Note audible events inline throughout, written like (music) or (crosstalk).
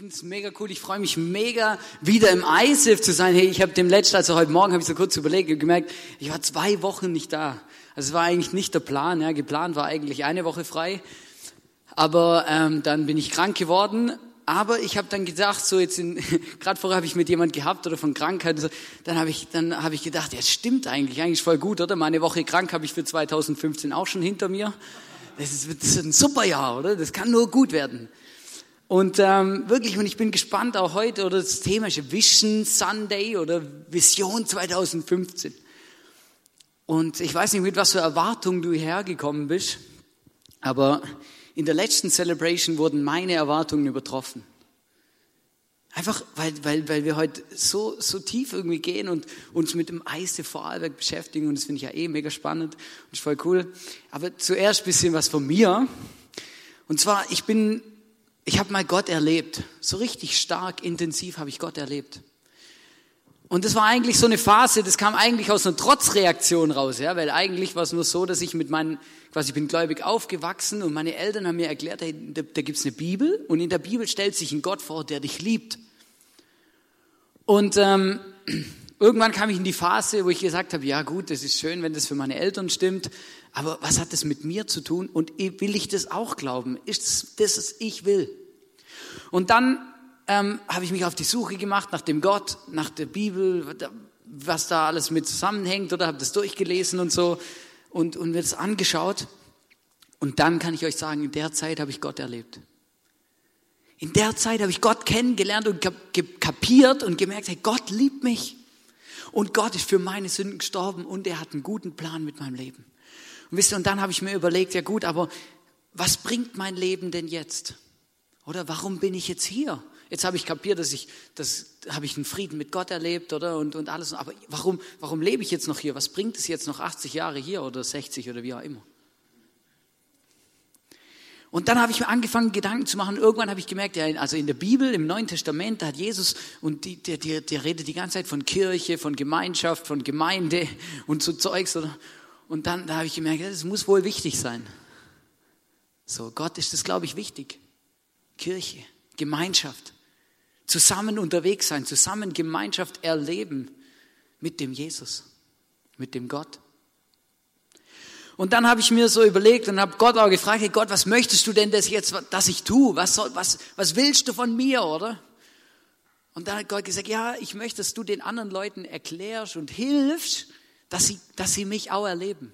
finde es mega cool. Ich freue mich mega, wieder im ISIF zu sein. Hey, ich habe dem letzten, also heute Morgen habe ich so kurz überlegt und gemerkt, ich war zwei Wochen nicht da. Also es war eigentlich nicht der Plan. Ja. Geplant war eigentlich eine Woche frei. Aber ähm, dann bin ich krank geworden. Aber ich habe dann gedacht, so jetzt gerade (laughs) vorher habe ich mit jemand gehabt oder von Krankheit, so, dann habe ich dann habe ich gedacht, ja stimmt eigentlich, eigentlich voll gut, oder? Meine Woche krank habe ich für 2015 auch schon hinter mir. Das ist, das ist ein super Jahr, oder? Das kann nur gut werden. Und ähm, wirklich, und ich bin gespannt auch heute, oder das Thema ist Vision Sunday oder Vision 2015. Und ich weiß nicht, mit was für Erwartungen du hergekommen bist, aber in der letzten Celebration wurden meine Erwartungen übertroffen. Einfach, weil, weil, weil wir heute so, so tief irgendwie gehen und uns mit dem Eise Vorarlberg beschäftigen und das finde ich ja eh mega spannend und ist voll cool. Aber zuerst bisschen was von mir. Und zwar, ich bin ich habe mal Gott erlebt. So richtig stark, intensiv habe ich Gott erlebt. Und das war eigentlich so eine Phase, das kam eigentlich aus einer Trotzreaktion raus, ja, weil eigentlich war es nur so, dass ich mit meinen, quasi ich bin gläubig aufgewachsen und meine Eltern haben mir erklärt, hey, da, da es eine Bibel und in der Bibel stellt sich ein Gott vor, der dich liebt. Und ähm, (clears throat) irgendwann kam ich in die Phase, wo ich gesagt habe, ja gut, das ist schön, wenn das für meine Eltern stimmt, aber was hat das mit mir zu tun und will ich das auch glauben? Ist das, das was ich will? Und dann ähm, habe ich mich auf die Suche gemacht nach dem Gott, nach der Bibel, was da alles mit zusammenhängt oder habe das durchgelesen und so und, und mir das angeschaut. Und dann kann ich euch sagen, in der Zeit habe ich Gott erlebt. In der Zeit habe ich Gott kennengelernt und kapiert und gemerkt, hey, Gott liebt mich. Und Gott ist für meine Sünden gestorben und er hat einen guten Plan mit meinem Leben. Und wisst ihr, und dann habe ich mir überlegt, ja gut, aber was bringt mein Leben denn jetzt? Oder warum bin ich jetzt hier? Jetzt habe ich kapiert, dass ich, das habe ich einen Frieden mit Gott erlebt, oder? Und, und alles. Aber warum, warum lebe ich jetzt noch hier? Was bringt es jetzt noch 80 Jahre hier oder 60 oder wie auch immer? Und dann habe ich mir angefangen, Gedanken zu machen. Irgendwann habe ich gemerkt, ja, also in der Bibel, im Neuen Testament, da hat Jesus, und die, der, der, der redet die ganze Zeit von Kirche, von Gemeinschaft, von Gemeinde und so Zeugs. Oder? Und dann da habe ich gemerkt, das muss wohl wichtig sein. So, Gott ist das, glaube ich, wichtig. Kirche, Gemeinschaft, zusammen unterwegs sein, zusammen Gemeinschaft erleben mit dem Jesus, mit dem Gott. Und dann habe ich mir so überlegt und habe Gott auch gefragt, hey Gott, was möchtest du denn das jetzt, dass ich tue? Was, soll, was, was willst du von mir, oder? Und dann hat Gott gesagt, ja, ich möchte, dass du den anderen Leuten erklärst und hilfst, dass sie, dass sie mich auch erleben.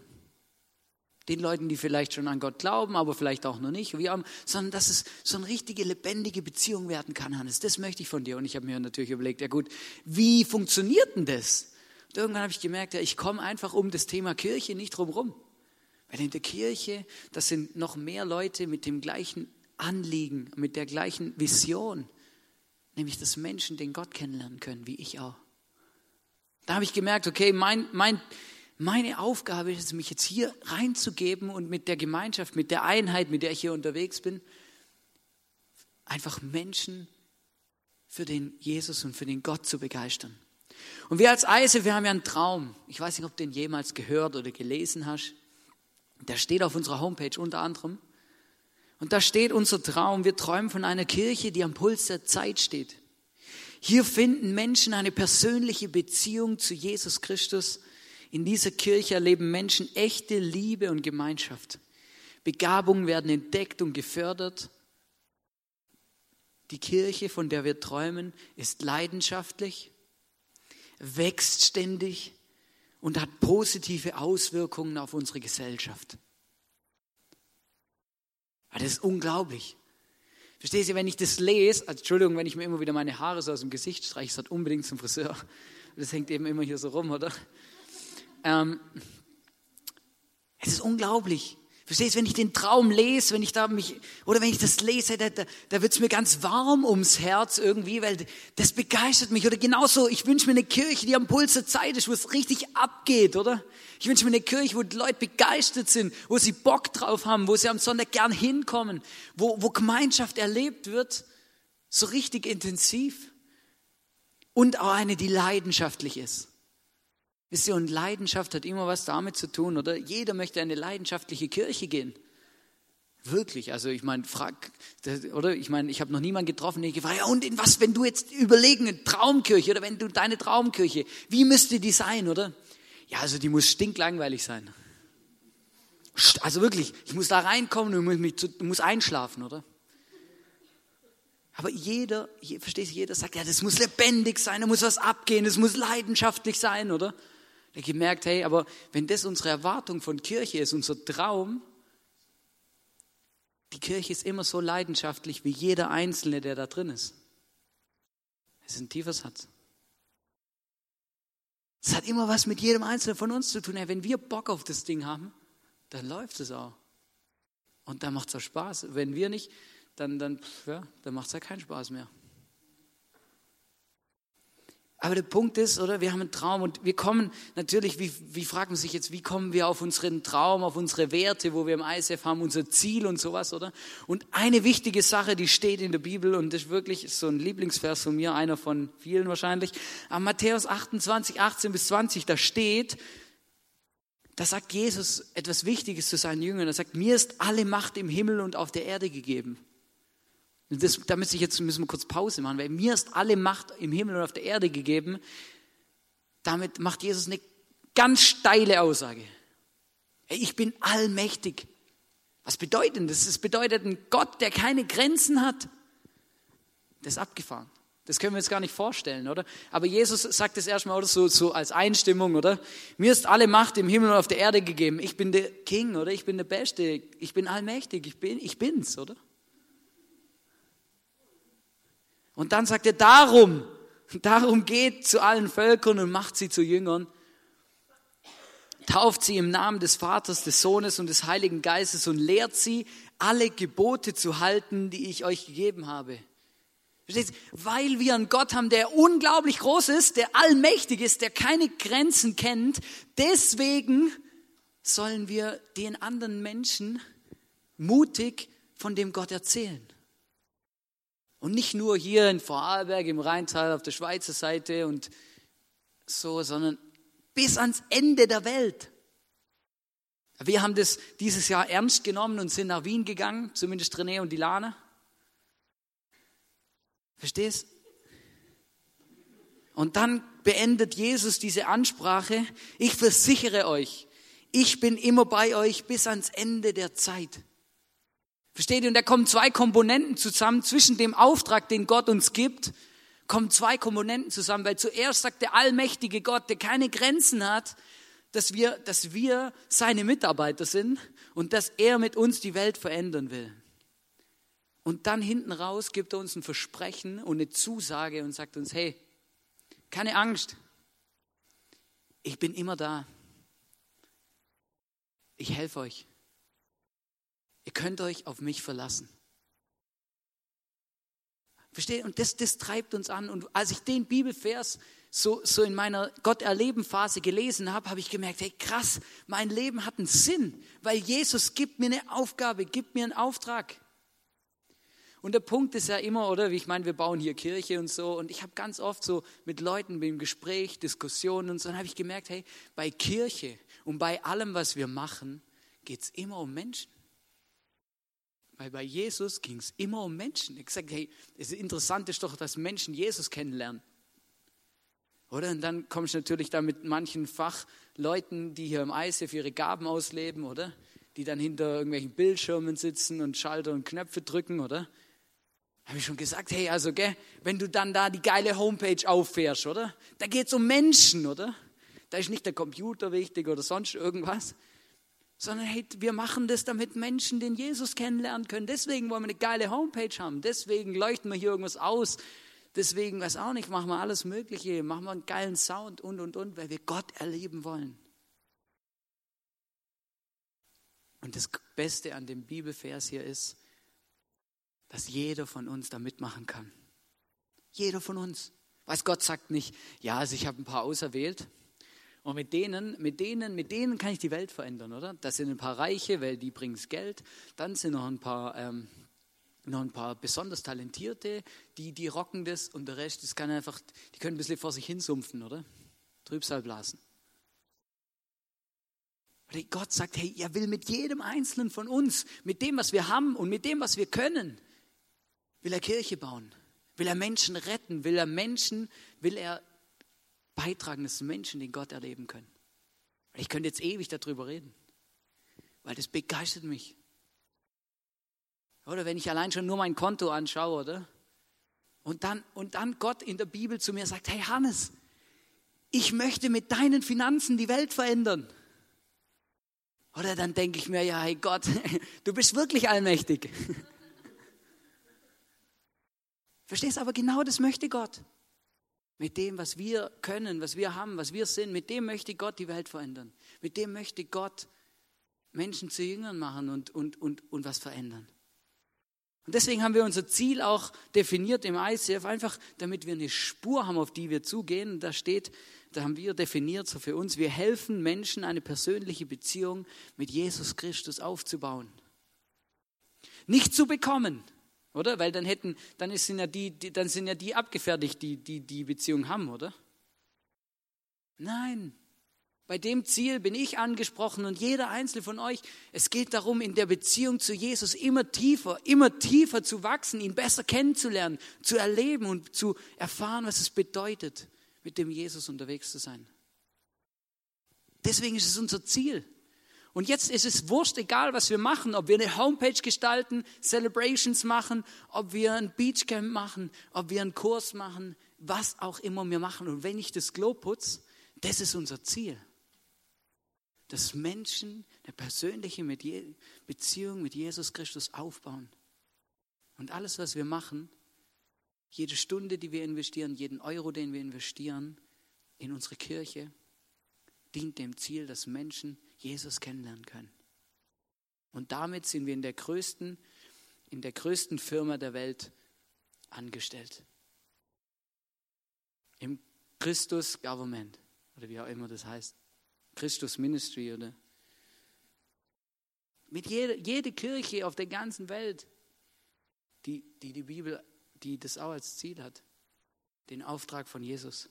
Den Leuten, die vielleicht schon an Gott glauben, aber vielleicht auch noch nicht, wie auch, sondern dass es so eine richtige, lebendige Beziehung werden kann, Hannes. Das möchte ich von dir. Und ich habe mir natürlich überlegt, ja gut, wie funktioniert denn das? Und irgendwann habe ich gemerkt, ja, ich komme einfach um das Thema Kirche nicht drumherum. Weil in der Kirche, das sind noch mehr Leute mit dem gleichen Anliegen, mit der gleichen Vision, nämlich dass Menschen den Gott kennenlernen können, wie ich auch. Da habe ich gemerkt, okay, mein, mein, meine Aufgabe ist es, mich jetzt hier reinzugeben und mit der Gemeinschaft, mit der Einheit, mit der ich hier unterwegs bin, einfach Menschen für den Jesus und für den Gott zu begeistern. Und wir als Eise, wir haben ja einen Traum. Ich weiß nicht, ob du den jemals gehört oder gelesen hast. Der steht auf unserer Homepage unter anderem. Und da steht unser Traum. Wir träumen von einer Kirche, die am Puls der Zeit steht. Hier finden Menschen eine persönliche Beziehung zu Jesus Christus. In dieser Kirche erleben Menschen echte Liebe und Gemeinschaft. Begabungen werden entdeckt und gefördert. Die Kirche, von der wir träumen, ist leidenschaftlich, wächst ständig und hat positive Auswirkungen auf unsere Gesellschaft. Das ist unglaublich. Verstehst du, wenn ich das lese, also Entschuldigung, wenn ich mir immer wieder meine Haare so aus dem Gesicht streiche, ich sollte unbedingt zum Friseur. Das hängt eben immer hier so rum, oder? Ähm, es ist unglaublich. Verstehst wenn ich den Traum lese, wenn ich da mich, oder wenn ich das lese, da, da, da wird es mir ganz warm ums Herz irgendwie, weil das begeistert mich. Oder genauso, ich wünsche mir eine Kirche, die am Puls der Zeit ist, wo es richtig abgeht, oder? Ich wünsche mir eine Kirche, wo die Leute begeistert sind, wo sie Bock drauf haben, wo sie am Sonntag gern hinkommen, wo, wo Gemeinschaft erlebt wird, so richtig intensiv. Und auch eine, die leidenschaftlich ist. Wisst ihr, und Leidenschaft hat immer was damit zu tun, oder? Jeder möchte eine leidenschaftliche Kirche gehen. Wirklich, also ich meine, frag, oder ich meine, ich habe noch niemanden getroffen, der gefragt, ja und in was, wenn du jetzt überlegen, eine Traumkirche oder wenn du deine Traumkirche, wie müsste die sein, oder? Ja, also die muss stinklangweilig sein. Also wirklich, ich muss da reinkommen und muss, mich, muss einschlafen, oder? Aber jeder, verstehst du, jeder sagt, ja, das muss lebendig sein, da muss was abgehen, das muss leidenschaftlich sein, oder? Da gemerkt, hey, aber wenn das unsere Erwartung von Kirche ist, unser Traum, die Kirche ist immer so leidenschaftlich wie jeder Einzelne, der da drin ist. Es ist ein tiefer Satz. Es hat immer was mit jedem Einzelnen von uns zu tun. Hey, wenn wir Bock auf das Ding haben, dann läuft es auch. Und dann macht es auch Spaß. Wenn wir nicht, dann, dann, ja, dann macht es ja keinen Spaß mehr. Aber der Punkt ist, oder, wir haben einen Traum und wir kommen natürlich, wie, wie fragt man sich jetzt, wie kommen wir auf unseren Traum, auf unsere Werte, wo wir im ISF haben, unser Ziel und sowas, oder? Und eine wichtige Sache, die steht in der Bibel und das ist wirklich so ein Lieblingsvers von mir, einer von vielen wahrscheinlich, am Matthäus 28, 18 bis 20, da steht, da sagt Jesus etwas Wichtiges zu seinen Jüngern. Er sagt, mir ist alle Macht im Himmel und auf der Erde gegeben. Das, da müssen, jetzt, müssen wir kurz Pause machen, weil mir ist alle Macht im Himmel und auf der Erde gegeben. Damit macht Jesus eine ganz steile Aussage. Ich bin allmächtig. Was bedeutet das? Das bedeutet ein Gott, der keine Grenzen hat. Das ist abgefahren. Das können wir uns gar nicht vorstellen, oder? Aber Jesus sagt es erstmal oder so, so als Einstimmung, oder? Mir ist alle Macht im Himmel und auf der Erde gegeben. Ich bin der King, oder? Ich bin der Beste. Ich bin allmächtig. Ich bin, ich bin's, oder? Und dann sagt er, darum, darum geht zu allen Völkern und macht sie zu Jüngern. Tauft sie im Namen des Vaters, des Sohnes und des Heiligen Geistes und lehrt sie, alle Gebote zu halten, die ich euch gegeben habe. Versteht? Weil wir einen Gott haben, der unglaublich groß ist, der allmächtig ist, der keine Grenzen kennt, deswegen sollen wir den anderen Menschen mutig von dem Gott erzählen. Und nicht nur hier in Vorarlberg im Rheintal auf der Schweizer Seite und so, sondern bis ans Ende der Welt. Wir haben das dieses Jahr ernst genommen und sind nach Wien gegangen, zumindest René und Dilana. Verstehst? Und dann beendet Jesus diese Ansprache. Ich versichere euch, ich bin immer bei euch bis ans Ende der Zeit. Versteht ihr? Und da kommen zwei Komponenten zusammen zwischen dem Auftrag, den Gott uns gibt, kommen zwei Komponenten zusammen, weil zuerst sagt der allmächtige Gott, der keine Grenzen hat, dass wir, dass wir seine Mitarbeiter sind und dass er mit uns die Welt verändern will. Und dann hinten raus gibt er uns ein Versprechen und eine Zusage und sagt uns, hey, keine Angst, ich bin immer da. Ich helfe euch. Ihr könnt euch auf mich verlassen. Versteht? Und das, das treibt uns an. Und als ich den Bibelvers so, so in meiner Gott-Erleben-Phase gelesen habe, habe ich gemerkt, hey krass, mein Leben hat einen Sinn, weil Jesus gibt mir eine Aufgabe, gibt mir einen Auftrag. Und der Punkt ist ja immer, oder? Wie ich meine, wir bauen hier Kirche und so. Und ich habe ganz oft so mit Leuten im Gespräch, Diskussionen und so, dann habe ich gemerkt, hey, bei Kirche und bei allem, was wir machen, geht es immer um Menschen. Weil bei Jesus ging es immer um Menschen. Ich sage, hey, es ist interessant ist doch, dass Menschen Jesus kennenlernen. Oder? Und dann kommst du natürlich da mit manchen Fachleuten, die hier im ISF ihre Gaben ausleben, oder? Die dann hinter irgendwelchen Bildschirmen sitzen und Schalter und Knöpfe drücken, oder? Habe ich schon gesagt, hey, also, gell, wenn du dann da die geile Homepage auffährst, oder? Da geht es um Menschen, oder? Da ist nicht der Computer wichtig oder sonst irgendwas, sondern hey, wir machen das, damit Menschen den Jesus kennenlernen können. Deswegen wollen wir eine geile Homepage haben. Deswegen leuchten wir hier irgendwas aus. Deswegen, was auch nicht, machen wir alles Mögliche, machen wir einen geilen Sound und, und, und, weil wir Gott erleben wollen. Und das Beste an dem Bibelvers hier ist, dass jeder von uns da mitmachen kann. Jeder von uns. Weiß Gott sagt nicht, ja, also ich habe ein paar auserwählt und mit denen, mit denen, mit denen kann ich die Welt verändern, oder? Das sind ein paar Reiche, weil die bringen Geld. Dann sind noch ein paar, ähm, noch ein paar besonders Talentierte, die, die rocken das und der Rest, das kann einfach, die können ein bisschen vor sich hinsumpfen, oder? Trübsal blasen. Gott sagt, hey, er will mit jedem Einzelnen von uns, mit dem, was wir haben und mit dem, was wir können, will er Kirche bauen, will er Menschen retten, will er Menschen, will er beitragen, dass Menschen den Gott erleben können. Ich könnte jetzt ewig darüber reden, weil das begeistert mich. Oder wenn ich allein schon nur mein Konto anschaue, oder? Und dann, und dann Gott in der Bibel zu mir sagt, hey Hannes, ich möchte mit deinen Finanzen die Welt verändern. Oder dann denke ich mir, ja, hey Gott, (laughs) du bist wirklich allmächtig. (laughs) Verstehst aber genau das möchte Gott. Mit dem, was wir können, was wir haben, was wir sind, mit dem möchte Gott die Welt verändern. Mit dem möchte Gott Menschen zu Jüngern machen und, und, und, und was verändern. Und deswegen haben wir unser Ziel auch definiert im ICF, einfach damit wir eine Spur haben, auf die wir zugehen. Und da steht, da haben wir definiert so für uns, wir helfen Menschen, eine persönliche Beziehung mit Jesus Christus aufzubauen. Nicht zu bekommen, oder? Weil dann hätten, dann sind ja die, die dann sind ja die abgefertigt, die, die die Beziehung haben, oder? Nein, bei dem Ziel bin ich angesprochen und jeder einzelne von euch. Es geht darum, in der Beziehung zu Jesus immer tiefer, immer tiefer zu wachsen, ihn besser kennenzulernen, zu erleben und zu erfahren, was es bedeutet, mit dem Jesus unterwegs zu sein. Deswegen ist es unser Ziel. Und jetzt ist es wurscht, egal was wir machen, ob wir eine Homepage gestalten, Celebrations machen, ob wir ein Beachcamp machen, ob wir einen Kurs machen, was auch immer wir machen. Und wenn ich das Klo putze, das ist unser Ziel dass Menschen eine persönliche Beziehung mit Jesus Christus aufbauen. Und alles, was wir machen, jede Stunde, die wir investieren, jeden Euro, den wir investieren in unsere Kirche, dient dem Ziel, dass Menschen Jesus kennenlernen können. Und damit sind wir in der größten, in der größten Firma der Welt angestellt. Im Christus Government oder wie auch immer das heißt. Christus Ministry oder mit jeder jede Kirche auf der ganzen Welt, die, die die Bibel, die das auch als Ziel hat, den Auftrag von Jesus.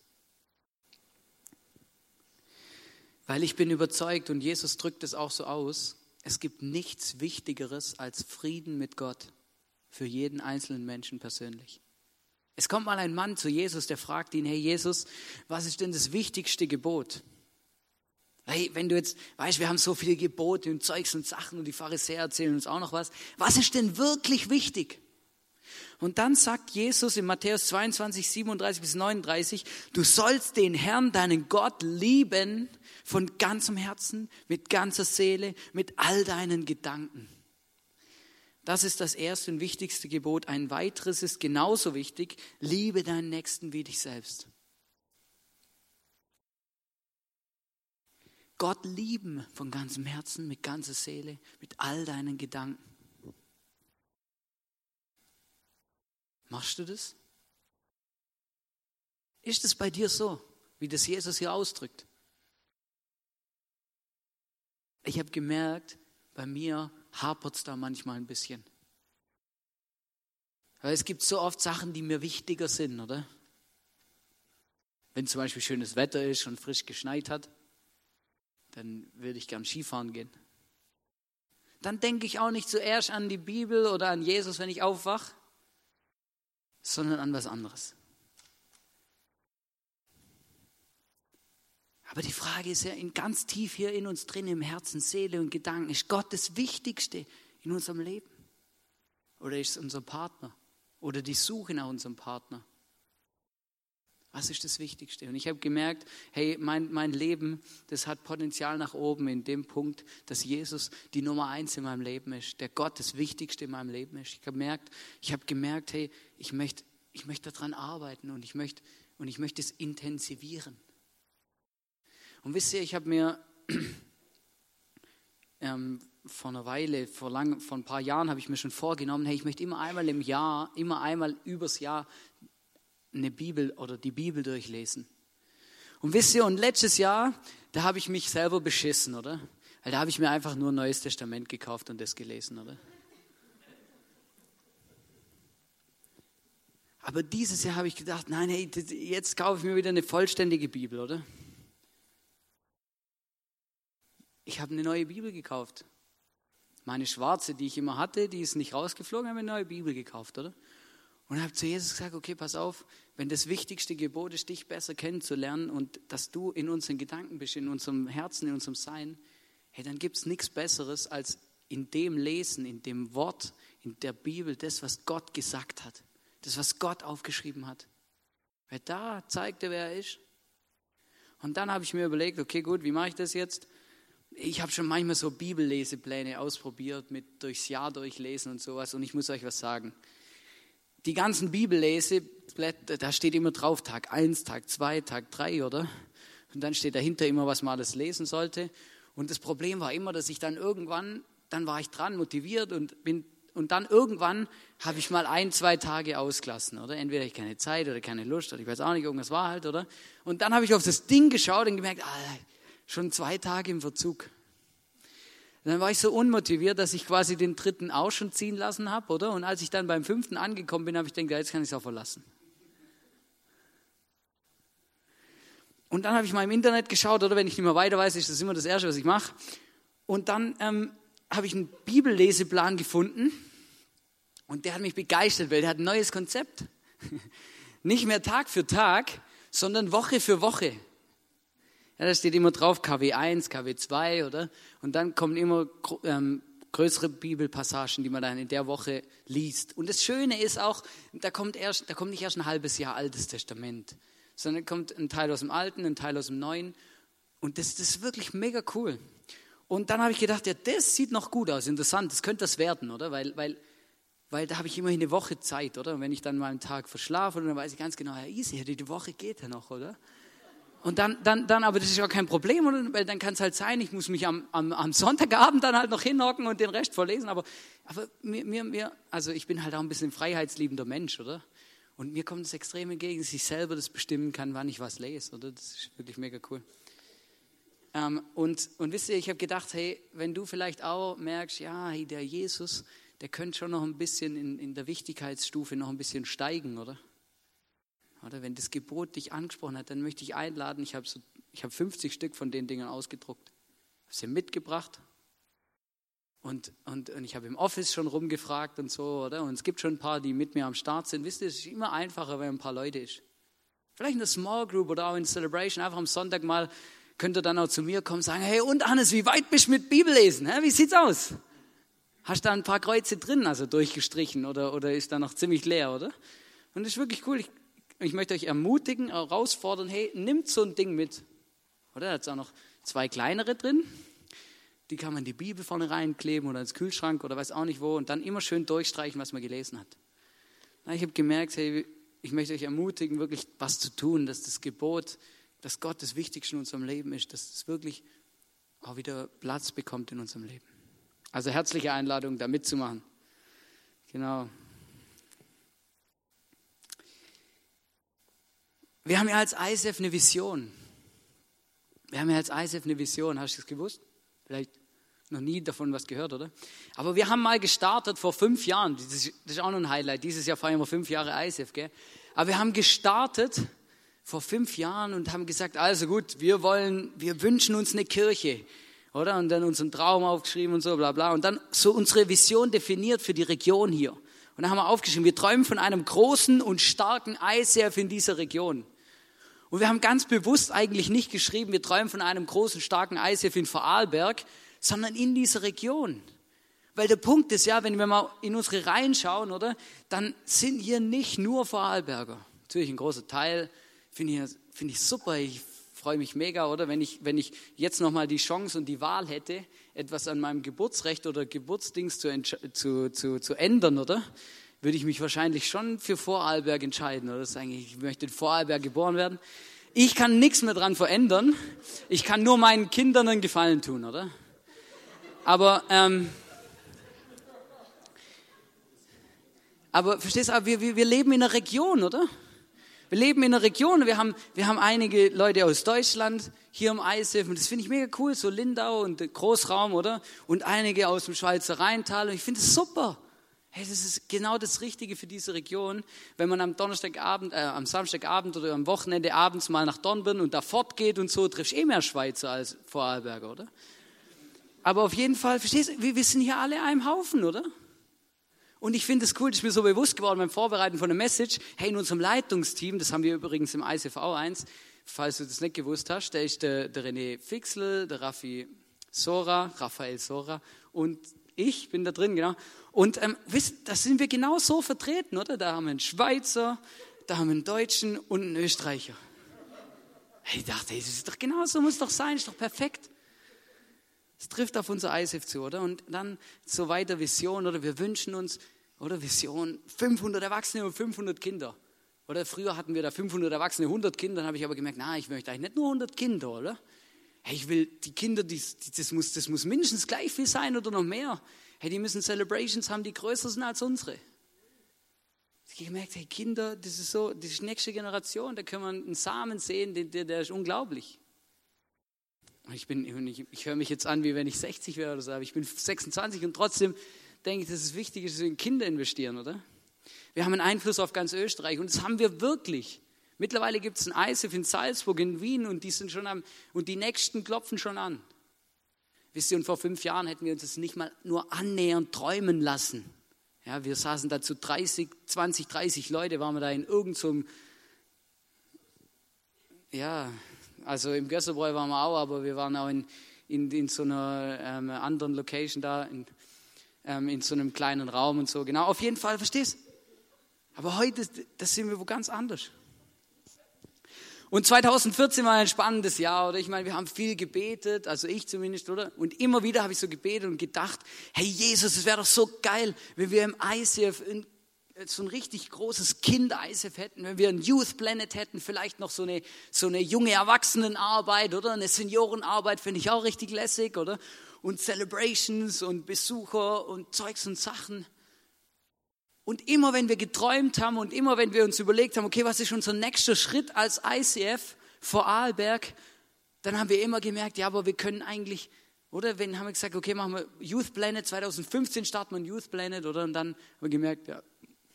Weil ich bin überzeugt und Jesus drückt es auch so aus, es gibt nichts Wichtigeres als Frieden mit Gott für jeden einzelnen Menschen persönlich. Es kommt mal ein Mann zu Jesus, der fragt ihn, hey Jesus, was ist denn das wichtigste Gebot? Hey, wenn du jetzt, weißt, wir haben so viele Gebote und Zeugs und Sachen und die Pharisäer erzählen uns auch noch was. Was ist denn wirklich wichtig? Und dann sagt Jesus in Matthäus 22, 37 bis 39, du sollst den Herrn, deinen Gott lieben von ganzem Herzen, mit ganzer Seele, mit all deinen Gedanken. Das ist das erste und wichtigste Gebot. Ein weiteres ist genauso wichtig. Liebe deinen Nächsten wie dich selbst. Gott lieben von ganzem Herzen, mit ganzer Seele, mit all deinen Gedanken. Machst du das? Ist es bei dir so, wie das Jesus hier ausdrückt? Ich habe gemerkt, bei mir hapert es da manchmal ein bisschen. Weil es gibt so oft Sachen, die mir wichtiger sind, oder? Wenn zum Beispiel schönes Wetter ist und frisch geschneit hat, dann würde ich gern Skifahren gehen. Dann denke ich auch nicht zuerst an die Bibel oder an Jesus, wenn ich aufwache, sondern an was anderes. Aber die Frage ist ja in ganz tief hier in uns drin, im Herzen, Seele und Gedanken, ist Gott das Wichtigste in unserem Leben? Oder ist es unser Partner? Oder die Suche nach unserem Partner? Was ist das Wichtigste? Und ich habe gemerkt, hey, mein, mein Leben, das hat Potenzial nach oben in dem Punkt, dass Jesus die Nummer eins in meinem Leben ist, der Gott das Wichtigste in meinem Leben ist. Ich habe gemerkt, ich habe gemerkt, hey, ich möchte, ich möchte daran arbeiten und ich möchte, und ich möchte es intensivieren. Und wisst ihr, ich habe mir (clears throat) ähm, vor einer Weile, vor, lang, vor ein paar Jahren habe ich mir schon vorgenommen, hey, ich möchte immer einmal im Jahr, immer einmal übers Jahr eine Bibel oder die Bibel durchlesen. Und wisst ihr, und letztes Jahr, da habe ich mich selber beschissen, oder? Weil da habe ich mir einfach nur ein Neues Testament gekauft und das gelesen, oder? Aber dieses Jahr habe ich gedacht, nein, hey, jetzt kaufe ich mir wieder eine vollständige Bibel, oder? Ich habe eine neue Bibel gekauft. Meine schwarze, die ich immer hatte, die ist nicht rausgeflogen, habe eine neue Bibel gekauft, oder? Und habe zu Jesus gesagt, okay, pass auf, wenn das wichtigste Gebot ist, dich besser kennenzulernen und dass du in unseren Gedanken bist, in unserem Herzen, in unserem Sein, hey, dann gibt es nichts Besseres, als in dem Lesen, in dem Wort, in der Bibel, das, was Gott gesagt hat, das, was Gott aufgeschrieben hat. Weil da zeigt er, wer er ist. Und dann habe ich mir überlegt, okay, gut, wie mache ich das jetzt? Ich habe schon manchmal so Bibellesepläne ausprobiert, mit durchs Jahr durchlesen und sowas. Und ich muss euch was sagen. Die ganzen Bibelleseblätter, da steht immer drauf Tag 1, Tag 2, Tag 3, oder? Und dann steht dahinter immer, was man alles lesen sollte. Und das Problem war immer, dass ich dann irgendwann, dann war ich dran, motiviert und bin und dann irgendwann habe ich mal ein, zwei Tage ausgelassen, oder? Entweder ich keine Zeit oder keine Lust oder ich weiß auch nicht, irgendwas war halt, oder? Und dann habe ich auf das Ding geschaut und gemerkt, ah, schon zwei Tage im Verzug. Dann war ich so unmotiviert, dass ich quasi den dritten auch schon ziehen lassen habe, oder? Und als ich dann beim fünften angekommen bin, habe ich gedacht, jetzt kann ich es auch verlassen. Und dann habe ich mal im Internet geschaut, oder wenn ich nicht mehr weiter weiß, ist das immer das Erste, was ich mache. Und dann ähm, habe ich einen Bibelleseplan gefunden und der hat mich begeistert, weil der hat ein neues Konzept. (laughs) Nicht mehr Tag für Tag, sondern Woche für Woche. Ja, da steht immer drauf KW1, KW2, oder? Und dann kommen immer ähm, größere Bibelpassagen, die man dann in der Woche liest. Und das Schöne ist auch, da kommt, erst, da kommt nicht erst ein halbes Jahr Altes Testament, sondern kommt ein Teil aus dem Alten, ein Teil aus dem Neuen. Und das, das ist wirklich mega cool. Und dann habe ich gedacht, ja, das sieht noch gut aus, interessant, das könnte das werden, oder? Weil, weil, weil da habe ich immerhin eine Woche Zeit, oder? Und wenn ich dann mal einen Tag verschlafe, dann weiß ich ganz genau, ja, easy, die Woche geht ja noch, oder? Und dann, dann, dann, aber das ist ja kein Problem, oder? weil dann kann es halt sein, ich muss mich am, am, am Sonntagabend dann halt noch hinhocken und den Rest vorlesen. Aber, aber mir, mir, mir, also ich bin halt auch ein bisschen freiheitsliebender Mensch, oder? Und mir kommt es extrem entgegen, dass ich selber das bestimmen kann, wann ich was lese, oder? Das ist wirklich mega cool. Ähm, und, und wisst ihr, ich habe gedacht, hey, wenn du vielleicht auch merkst, ja, hey, der Jesus, der könnte schon noch ein bisschen in, in der Wichtigkeitsstufe noch ein bisschen steigen, oder? Oder wenn das Gebot dich angesprochen hat, dann möchte ich einladen, ich habe so, hab 50 Stück von den Dingen ausgedruckt, habe sie mitgebracht und, und, und ich habe im Office schon rumgefragt und so, oder? Und es gibt schon ein paar, die mit mir am Start sind. Wisst ihr, es ist immer einfacher, wenn ein paar Leute ist. Vielleicht in der Small Group oder auch in Celebration, einfach am Sonntag mal könnt ihr dann auch zu mir kommen und sagen, hey, und Hannes, wie weit bist du mit Bibellesen? Wie sieht's aus? Hast du da ein paar Kreuze drin, also durchgestrichen oder, oder ist da noch ziemlich leer, oder? Und das ist wirklich cool. Ich, ich möchte euch ermutigen, herausfordern, hey, nimmt so ein Ding mit. Oder? Da hat auch noch zwei kleinere drin. Die kann man in die Bibel vorne reinkleben oder ins Kühlschrank oder weiß auch nicht wo und dann immer schön durchstreichen, was man gelesen hat. Ich habe gemerkt, hey, ich möchte euch ermutigen, wirklich was zu tun, dass das Gebot dass Gott das Wichtigste in unserem Leben ist, dass es wirklich auch wieder Platz bekommt in unserem Leben. Also herzliche Einladung, da mitzumachen. Genau. Wir haben ja als ISF eine Vision. Wir haben ja als ISF eine Vision. Hast du das gewusst? Vielleicht noch nie davon was gehört, oder? Aber wir haben mal gestartet vor fünf Jahren. Das ist, auch noch ein Highlight. Dieses Jahr feiern wir fünf Jahre ISF, gell? Aber wir haben gestartet vor fünf Jahren und haben gesagt, also gut, wir wollen, wir wünschen uns eine Kirche, oder? Und dann unseren Traum aufgeschrieben und so, bla, bla. Und dann so unsere Vision definiert für die Region hier. Und dann haben wir aufgeschrieben, wir träumen von einem großen und starken ICF in dieser Region. Und wir haben ganz bewusst eigentlich nicht geschrieben, wir träumen von einem großen, starken ICF in Vorarlberg, sondern in dieser Region. Weil der Punkt ist ja, wenn wir mal in unsere Reihen schauen, oder, dann sind hier nicht nur Vorarlberger. Natürlich ein großer Teil, Finde ich, find ich super. Ich freue mich mega, oder? Wenn ich, wenn ich jetzt nochmal die Chance und die Wahl hätte, etwas an meinem Geburtsrecht oder Geburtsdings zu, zu, zu, zu ändern, oder? Würde ich mich wahrscheinlich schon für Vorarlberg entscheiden, oder? Sagen, ich möchte in Vorarlberg geboren werden. Ich kann nichts mehr dran verändern. Ich kann nur meinen Kindern einen Gefallen tun, oder? Aber, ähm, aber verstehst du, wir, wir, leben in einer Region, oder? Wir leben in einer Region, wir haben, wir haben einige Leute aus Deutschland hier im Eishilfen. Das finde ich mega cool, so Lindau und Großraum, oder? Und einige aus dem Schweizer Rheintal. Und ich finde es super. Hey, das ist genau das Richtige für diese Region. Wenn man am Donnerstagabend, äh, am Samstagabend oder am Wochenende abends mal nach Dornbirn und da fortgeht und so, triffst eh mehr Schweizer als Vorarlberger, oder? aber auf jeden Fall, verstehst du, wir, wir sind hier alle einem Haufen, oder? Und ich finde es cool, das ist mir so bewusst geworden beim Vorbereiten von der Message. Hey, in unserem Leitungsteam, das haben wir übrigens im ICV 1, falls du das nicht gewusst hast, da ist der, der René Fixel, der Raffi Sora, Raphael Sora und ich bin da drin, genau. Und ähm, wisst, da sind wir genau so vertreten, oder? Da haben wir einen Schweizer, da haben wir einen Deutschen und einen Österreicher. Ich dachte, das ist doch genau so, muss doch sein, ist doch perfekt. Es trifft auf unser ISF zu, oder? Und dann so weiter Vision, oder? Wir wünschen uns, oder? Vision, 500 Erwachsene und 500 Kinder. Oder früher hatten wir da 500 Erwachsene, 100 Kinder, dann habe ich aber gemerkt, na, ich möchte eigentlich nicht nur 100 Kinder, oder? Hey, ich will die Kinder, die, das, muss, das muss mindestens gleich viel sein oder noch mehr. Hey, die müssen Celebrations haben, die größer sind als unsere. Ich habe gemerkt, hey, Kinder, das ist so, das ist die nächste Generation, da können wir einen Samen sehen, der, der, der ist unglaublich. Ich, bin, ich, ich höre mich jetzt an, wie wenn ich 60 wäre oder so, aber ich bin 26 und trotzdem denke ich, dass es wichtig ist, dass wir in Kinder investieren, oder? Wir haben einen Einfluss auf ganz Österreich und das haben wir wirklich. Mittlerweile gibt es ein ISIF in Salzburg, in Wien und die sind schon am, und die nächsten klopfen schon an. Wisst ihr, und vor fünf Jahren hätten wir uns das nicht mal nur annähernd träumen lassen. Ja, wir saßen da zu 30, 20, 30 Leute, waren wir da in irgendeinem, so ja, also im Gösserbräu waren wir auch, aber wir waren auch in, in, in so einer ähm, anderen Location da, in, ähm, in so einem kleinen Raum und so. Genau, auf jeden Fall, verstehst Aber heute, das sind wir wo ganz anders. Und 2014 war ein spannendes Jahr, oder? Ich meine, wir haben viel gebetet, also ich zumindest, oder? Und immer wieder habe ich so gebetet und gedacht, hey Jesus, es wäre doch so geil, wenn wir im ICF so ein richtig großes Kind-ISF hätten, wenn wir ein Youth Planet hätten, vielleicht noch so eine, so eine junge Erwachsenenarbeit, oder? Eine Seniorenarbeit finde ich auch richtig lässig, oder? Und Celebrations und Besucher und Zeugs und Sachen. Und immer wenn wir geträumt haben und immer wenn wir uns überlegt haben, okay, was ist unser nächster Schritt als ICF vor Arlberg, dann haben wir immer gemerkt, ja, aber wir können eigentlich, oder? Wenn haben wir gesagt, okay, machen wir Youth Planet, 2015 starten wir ein Youth Planet, oder? Und dann haben wir gemerkt, ja,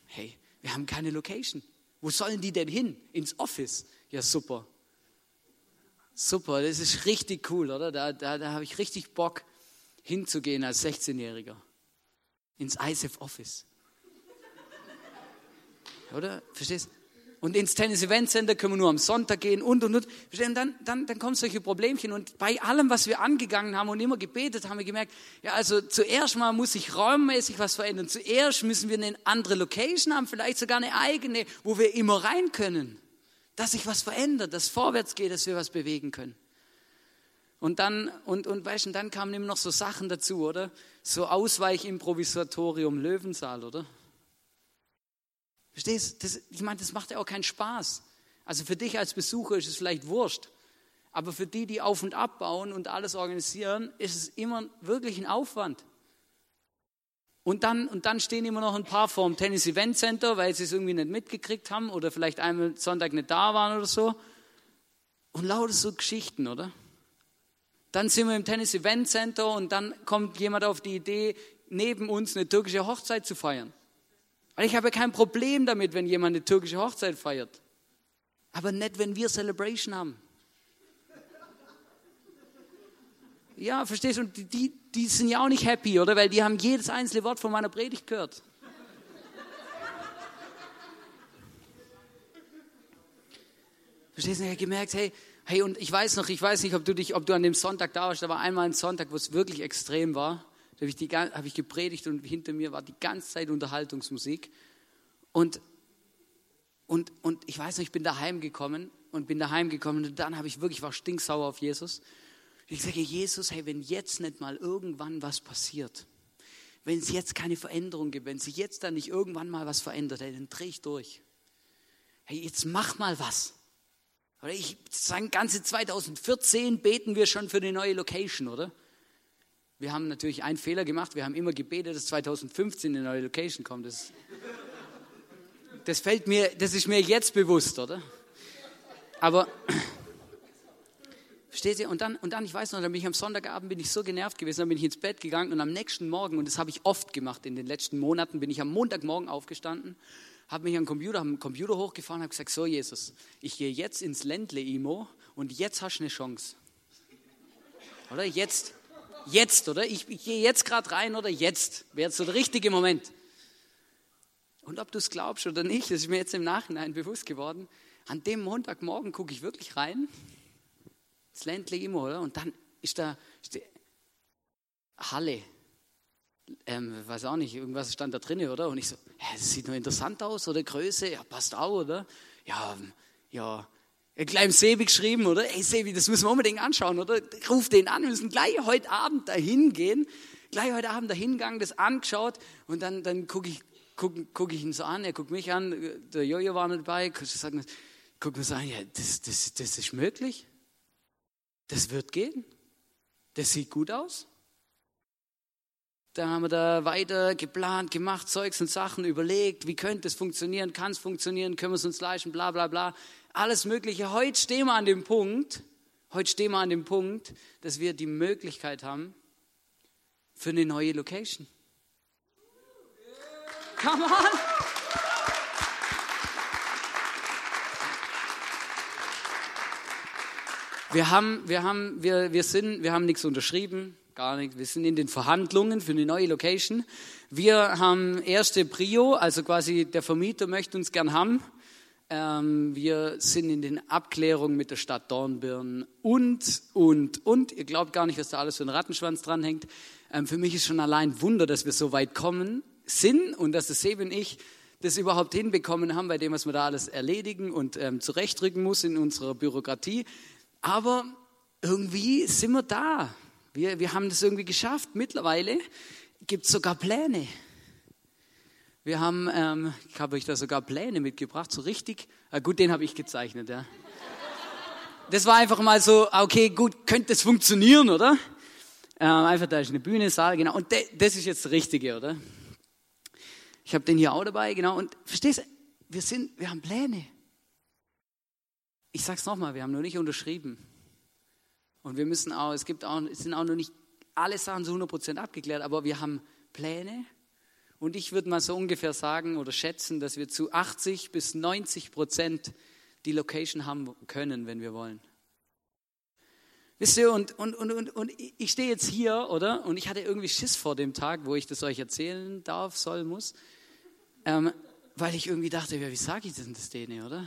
hey, wir haben keine Location. Wo sollen die denn hin? Ins Office. Ja, super. Super, das ist richtig cool, oder? Da, da, da habe ich richtig Bock hinzugehen als 16-Jähriger. Ins ISF Office. Oder? Verstehst und ins Tennis Event Center können wir nur am Sonntag gehen und und und. Und dann, dann, dann kommen solche Problemchen. Und bei allem, was wir angegangen haben und immer gebetet, haben wir gemerkt, ja, also zuerst mal muss sich räummäßig was verändern. Zuerst müssen wir eine andere Location haben, vielleicht sogar eine eigene, wo wir immer rein können. Dass sich was verändert, dass vorwärts geht, dass wir was bewegen können. Und dann, und, und weißt du, dann kamen immer noch so Sachen dazu, oder? So Ausweichimprovisatorium Löwensaal, oder? Verstehst du? Ich meine, das macht ja auch keinen Spaß. Also für dich als Besucher ist es vielleicht wurscht. Aber für die, die auf und abbauen und alles organisieren, ist es immer wirklich ein Aufwand. Und dann, und dann stehen immer noch ein paar vor dem Tennis Event Center, weil sie es irgendwie nicht mitgekriegt haben oder vielleicht einmal Sonntag nicht da waren oder so. Und lauter so Geschichten, oder? Dann sind wir im Tennis Event Center und dann kommt jemand auf die Idee, neben uns eine türkische Hochzeit zu feiern. Weil ich habe kein Problem damit, wenn jemand eine türkische Hochzeit feiert. Aber nicht, wenn wir Celebration haben. Ja, verstehst du? Und die, die sind ja auch nicht happy, oder? Weil die haben jedes einzelne Wort von meiner Predigt gehört. Verstehst du? Ich habe gemerkt, hey, hey, und ich weiß noch, ich weiß nicht, ob du dich, ob du an dem Sonntag da warst. Da war einmal ein Sonntag, wo es wirklich extrem war. Da habe ich, hab ich gepredigt und hinter mir war die ganze Zeit Unterhaltungsmusik. Und, und, und ich weiß noch, ich bin daheim gekommen und bin daheim gekommen und dann habe ich wirklich, war stinksauer auf Jesus. Ich sage, Jesus, hey, wenn jetzt nicht mal irgendwann was passiert, wenn es jetzt keine Veränderung gibt, wenn sich jetzt dann nicht irgendwann mal was verändert, hey, dann drehe ich durch. Hey, jetzt mach mal was. Oder ich sagen, ganze 2014 beten wir schon für die neue Location, oder? Wir haben natürlich einen Fehler gemacht. Wir haben immer gebetet, dass 2015 eine neue Location kommt. Das, das fällt mir, das ist mir jetzt bewusst, oder? Aber Versteht ihr? Und dann, und dann, ich weiß noch, dann bin ich am Sonntagabend bin ich so genervt gewesen, dann bin ich ins Bett gegangen und am nächsten Morgen, und das habe ich oft gemacht in den letzten Monaten, bin ich am Montagmorgen aufgestanden, habe mich am Computer, habe den Computer hochgefahren, habe gesagt, so Jesus, ich gehe jetzt ins Ländle Imo und jetzt hast du eine Chance. Oder jetzt, Jetzt, oder? Ich, ich gehe jetzt gerade rein oder jetzt. Wäre so der richtige Moment. Und ob du es glaubst oder nicht, das ist mir jetzt im Nachhinein bewusst geworden. An dem Montagmorgen gucke ich wirklich rein. Das Ländle immer, oder? Und dann ist da ist Halle. Ähm, weiß auch nicht, irgendwas stand da drin, oder? Und ich so, hä, das sieht nur interessant aus, oder Größe, ja, passt auch, oder? Ja, ja, gleich im Sebi geschrieben, oder? Ey, Sebi, das müssen wir unbedingt anschauen, oder? Ruf den an, wir müssen gleich heute Abend dahin gehen. Gleich heute Abend dahin gegangen, das angeschaut und dann, dann gucke ich, guck, guck ich ihn so an, er guckt mich an, der Jojo war mit dabei, guck mir so an, ja, das, das, das ist möglich. Das wird gehen. Das sieht gut aus. Da haben wir da weiter geplant, gemacht, Zeugs und Sachen überlegt, wie könnte es funktionieren, kann es funktionieren, können wir es uns leisten, bla bla bla. Alles Mögliche. Heute stehen wir an dem Punkt, heute stehen wir an dem Punkt, dass wir die Möglichkeit haben für eine neue Location. Come on! Wir haben, wir haben, wir, wir sind, wir haben nichts unterschrieben, gar nicht. Wir sind in den Verhandlungen für eine neue Location. Wir haben erste Prio, also quasi der Vermieter möchte uns gern haben. Ähm, wir sind in den Abklärungen mit der Stadt Dornbirn und, und, und. Ihr glaubt gar nicht, was da alles für ein Rattenschwanz dranhängt. Ähm, für mich ist schon allein Wunder, dass wir so weit kommen sind und dass das Sebe und ich das überhaupt hinbekommen haben, bei dem, was wir da alles erledigen und ähm, zurechtrücken muss in unserer Bürokratie. Aber irgendwie sind wir da. Wir, wir haben das irgendwie geschafft. Mittlerweile gibt es sogar Pläne. Wir haben, ähm, ich habe euch da sogar Pläne mitgebracht, so richtig. Äh, gut, den habe ich gezeichnet, ja. Das war einfach mal so, okay, gut, könnte das funktionieren, oder? Äh, einfach, da ist eine Bühne, Saal, genau. Und de, das ist jetzt das Richtige, oder? Ich habe den hier auch dabei, genau. Und verstehst du, wir sind, wir haben Pläne. Ich sag's nochmal, wir haben noch nicht unterschrieben. Und wir müssen auch, es gibt auch, es sind auch noch nicht alle Sachen zu 100% abgeklärt, aber wir haben Pläne. Und ich würde mal so ungefähr sagen oder schätzen, dass wir zu 80 bis 90 Prozent die Location haben können, wenn wir wollen. Wisst ihr, und, und, und, und, und ich stehe jetzt hier, oder? Und ich hatte irgendwie Schiss vor dem Tag, wo ich das euch erzählen darf, soll, muss. Ähm, weil ich irgendwie dachte, ja, wie sage ich denn das denen, oder?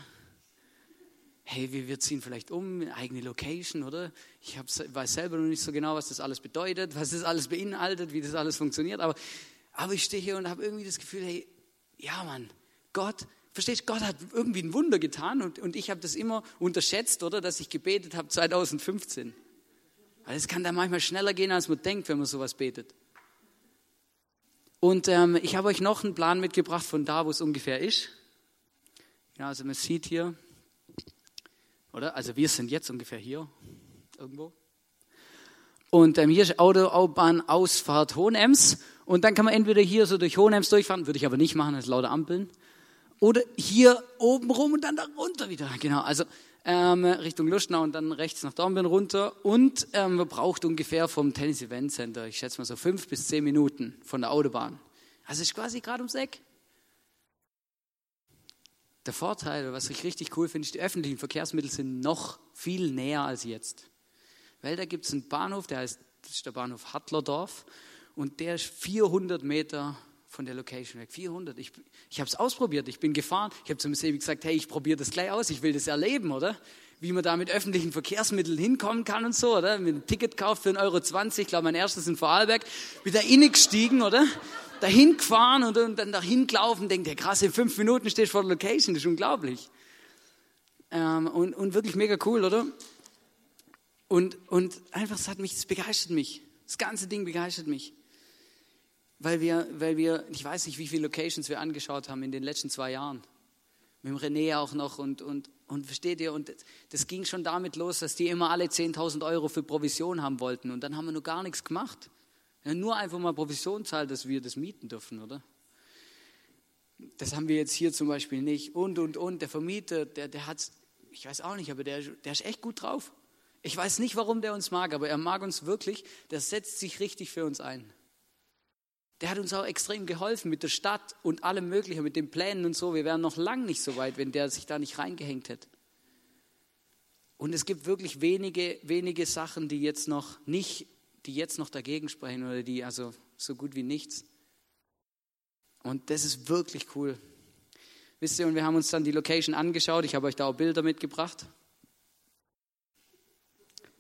hey, wir, wir ziehen vielleicht um, eigene Location, oder? Ich hab, weiß selber noch nicht so genau, was das alles bedeutet, was das alles beinhaltet, wie das alles funktioniert, aber, aber ich stehe hier und habe irgendwie das Gefühl, hey, ja Mann, Gott, verstehst du, Gott hat irgendwie ein Wunder getan und, und ich habe das immer unterschätzt, oder, dass ich gebetet habe 2015. Weil es kann da manchmal schneller gehen, als man denkt, wenn man sowas betet. Und ähm, ich habe euch noch einen Plan mitgebracht von da, wo es ungefähr ist. Ja, also man sieht hier, oder? Also wir sind jetzt ungefähr hier irgendwo. Und ähm, hier ist Autobahnausfahrt Hohenems. Und dann kann man entweder hier so durch Hohenems durchfahren, würde ich aber nicht machen, das ist lauter Ampeln. Oder hier oben rum und dann da runter wieder. Genau, also ähm, Richtung Luschnau und dann rechts nach Dornbirn runter. Und ähm, man braucht ungefähr vom Tennis Event Center, ich schätze mal so fünf bis zehn Minuten von der Autobahn. Also ist quasi gerade ums Eck. Der Vorteil, was ich richtig cool finde, ist, die öffentlichen Verkehrsmittel sind noch viel näher als jetzt. Weil da gibt es einen Bahnhof, der heißt, das ist der Bahnhof Hattlerdorf und der ist 400 Meter von der Location weg. 400. Ich, ich habe es ausprobiert, ich bin gefahren. Ich habe zum Sebi gesagt, hey, ich probiere das gleich aus, ich will das erleben, oder? Wie man da mit öffentlichen Verkehrsmitteln hinkommen kann und so, oder? Mit einem Ticket kauft für 1,20 Euro, ich glaube, mein erstes in Vorarlberg, wieder innig gestiegen, oder? dahin gefahren und, und dann dahin gelaufen, denkt, der krass, in fünf Minuten stehst du vor der Location, das ist unglaublich. Ähm, und, und wirklich mega cool, oder? Und, und einfach, es hat mich, es begeistert mich. Das ganze Ding begeistert mich. Weil wir, weil wir, ich weiß nicht, wie viele Locations wir angeschaut haben in den letzten zwei Jahren. Mit dem René auch noch und, und, und versteht ihr, und das ging schon damit los, dass die immer alle 10.000 Euro für Provision haben wollten und dann haben wir nur gar nichts gemacht. Ja, nur einfach mal Provision zahlt, dass wir das mieten dürfen, oder? Das haben wir jetzt hier zum Beispiel nicht. Und, und, und, der Vermieter, der, der hat, ich weiß auch nicht, aber der, der ist echt gut drauf. Ich weiß nicht, warum der uns mag, aber er mag uns wirklich. Der setzt sich richtig für uns ein. Der hat uns auch extrem geholfen mit der Stadt und allem Möglichen, mit den Plänen und so. Wir wären noch lang nicht so weit, wenn der sich da nicht reingehängt hätte. Und es gibt wirklich wenige, wenige Sachen, die jetzt noch nicht die jetzt noch dagegen sprechen oder die also so gut wie nichts. Und das ist wirklich cool. Wisst ihr, und wir haben uns dann die Location angeschaut. Ich habe euch da auch Bilder mitgebracht.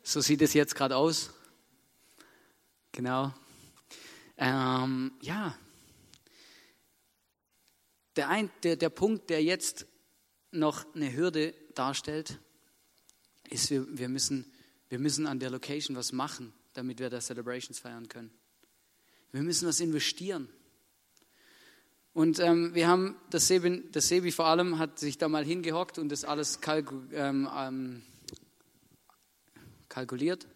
So sieht es jetzt gerade aus. Genau. Ähm, ja. Der, ein, der, der Punkt, der jetzt noch eine Hürde darstellt, ist, wir, wir, müssen, wir müssen an der Location was machen, damit wir da Celebrations feiern können. Wir müssen was investieren. Und ähm, wir haben, das Sebi, das Sebi vor allem hat sich da mal hingehockt und das alles kalku, ähm, ähm, kalkuliert.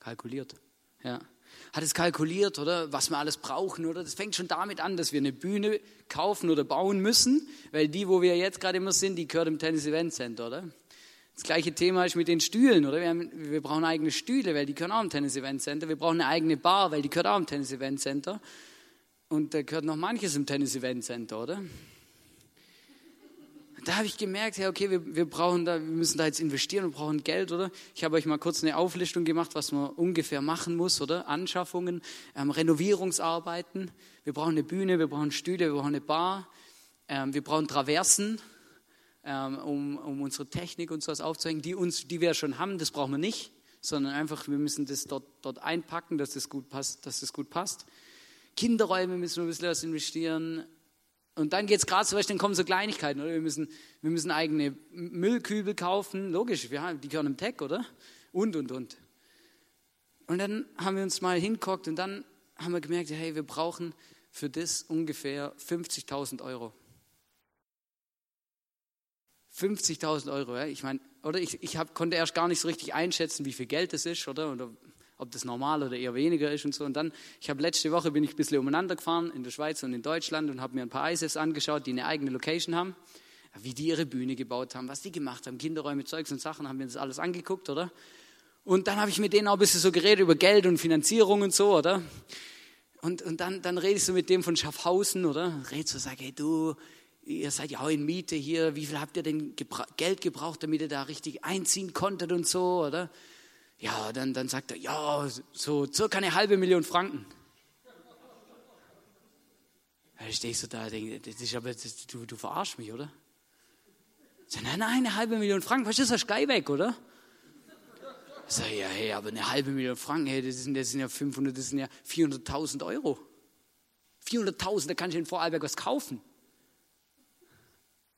Kalkuliert, ja. Hat es kalkuliert, oder? Was wir alles brauchen, oder? Das fängt schon damit an, dass wir eine Bühne kaufen oder bauen müssen, weil die, wo wir jetzt gerade immer sind, die gehört im Tennis Event Center, oder? Das gleiche Thema ist mit den Stühlen, oder? Wir, haben, wir brauchen eigene Stühle, weil die gehören auch im Tennis Event Center. Wir brauchen eine eigene Bar, weil die gehört auch im Tennis Event Center. Und da gehört noch manches im Tennis Event Center, oder? Da habe ich gemerkt, ja, okay, wir, wir brauchen da, wir müssen da jetzt investieren und brauchen Geld, oder? Ich habe euch mal kurz eine Auflistung gemacht, was man ungefähr machen muss, oder? Anschaffungen, ähm, Renovierungsarbeiten. Wir brauchen eine Bühne, wir brauchen Stühle, wir brauchen eine Bar, ähm, wir brauchen Traversen, ähm, um, um unsere Technik und sowas aufzuhängen, die uns, die wir schon haben, das brauchen wir nicht, sondern einfach, wir müssen das dort, dort einpacken, dass das gut passt, dass das gut passt. Kinderräume müssen wir ein bisschen was investieren. Und dann geht es gerade so weit, dann kommen so Kleinigkeiten, oder? Wir müssen, wir müssen eigene Müllkübel kaufen, logisch, wir haben, die gehören im Tech, oder? Und, und, und. Und dann haben wir uns mal hinguckt und dann haben wir gemerkt, hey, wir brauchen für das ungefähr 50.000 Euro. 50.000 Euro, ja? ich meine, oder ich, ich hab, konnte erst gar nicht so richtig einschätzen, wie viel Geld das ist, oder? oder ob das normal oder eher weniger ist und so. Und dann, ich habe letzte Woche bin ich ein bisschen umeinander gefahren in der Schweiz und in Deutschland und habe mir ein paar ISFs angeschaut, die eine eigene Location haben, wie die ihre Bühne gebaut haben, was die gemacht haben, Kinderräume, Zeugs und Sachen, haben wir das alles angeguckt, oder? Und dann habe ich mit denen auch ein bisschen so geredet über Geld und Finanzierung und so, oder? Und, und dann, dann rede ich so mit dem von Schaffhausen, oder? Red so, sag, hey du, ihr seid ja auch in Miete hier, wie viel habt ihr denn gebra Geld gebraucht, damit ihr da richtig einziehen konntet und so, oder? Ja, dann, dann sagt er, ja, so circa eine halbe Million Franken. Da stehe ich so da, denke, das ist aber, das, du, du verarschst mich, oder? So, nein, nein, eine halbe Million Franken, was ist das Sky weg, oder? Ich sage, ja, hey, aber eine halbe Million Franken, hey, das sind, das sind ja 500, das sind ja 400.000 Euro. 400.000, da kannst du in Vorarlberg was kaufen.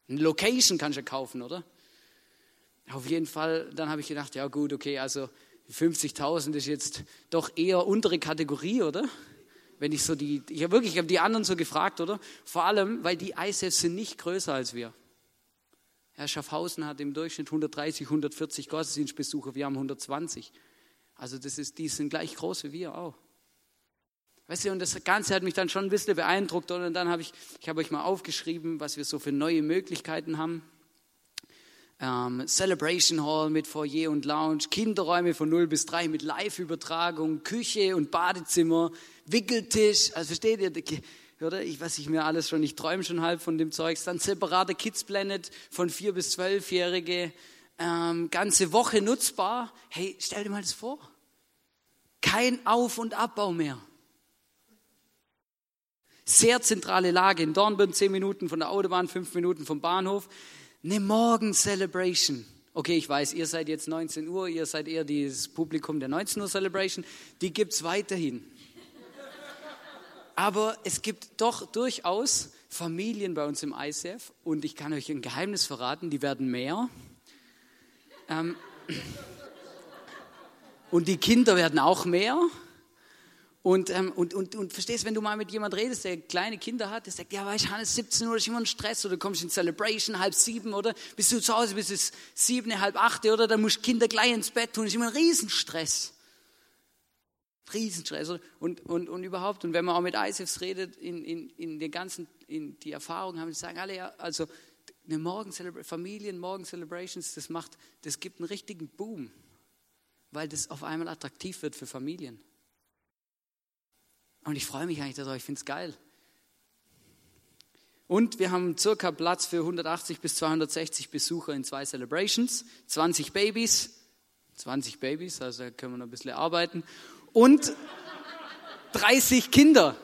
Eine Location kannst du kaufen, oder? Auf jeden Fall, dann habe ich gedacht, ja gut, okay, also 50.000 ist jetzt doch eher untere Kategorie, oder? Wenn ich so die, ich habe wirklich, ich habe die anderen so gefragt, oder? Vor allem, weil die ISFs sind nicht größer als wir. Herr Schaffhausen hat im Durchschnitt 130, 140 Gottesdienstbesucher, wir haben 120. Also das ist, die sind gleich groß wie wir auch. Weißt du, und das Ganze hat mich dann schon ein bisschen beeindruckt. Und dann habe ich, ich habe euch mal aufgeschrieben, was wir so für neue Möglichkeiten haben ähm, Celebration Hall mit Foyer und Lounge, Kinderräume von 0 bis 3 mit Live-Übertragung, Küche und Badezimmer, Wickeltisch, also versteht ihr, oder? Ich weiß ich mir alles schon, ich träume schon halb von dem Zeugs. Dann separate Kids Planet von 4 bis 12-Jährige, ähm, ganze Woche nutzbar. Hey, stell dir mal das vor. Kein Auf- und Abbau mehr. Sehr zentrale Lage in Dornbirn, 10 Minuten von der Autobahn, 5 Minuten vom Bahnhof eine Morgen-Celebration. Okay, ich weiß, ihr seid jetzt 19 Uhr, ihr seid eher das Publikum der 19 Uhr Celebration. Die gibt es weiterhin. Aber es gibt doch durchaus Familien bei uns im ICF und ich kann euch ein Geheimnis verraten, die werden mehr. Ähm, und die Kinder werden auch mehr. Und, ähm, und, und, und verstehst, wenn du mal mit jemand redest, der kleine Kinder hat, der sagt, ja, weißt du, Hannes, 17 Uhr ist immer ein Stress, oder kommst in Celebration, halb sieben, oder bist du zu Hause, bis es sieben, halb acht, oder dann musst du Kinder gleich ins Bett tun, ist immer ein Riesenstress. Riesenstress. Und, und, und überhaupt, und wenn man auch mit ISIFs redet, in, in, in den ganzen, in die Erfahrung haben, sagen alle, ja, also eine Morgen Familien, Morgen Celebrations, das macht, das gibt einen richtigen Boom, weil das auf einmal attraktiv wird für Familien. Und ich freue mich eigentlich darauf, ich finde es geil. Und wir haben circa Platz für 180 bis 260 Besucher in zwei Celebrations, 20 Babys, 20 Babys, also können wir noch ein bisschen arbeiten. und 30 Kinder.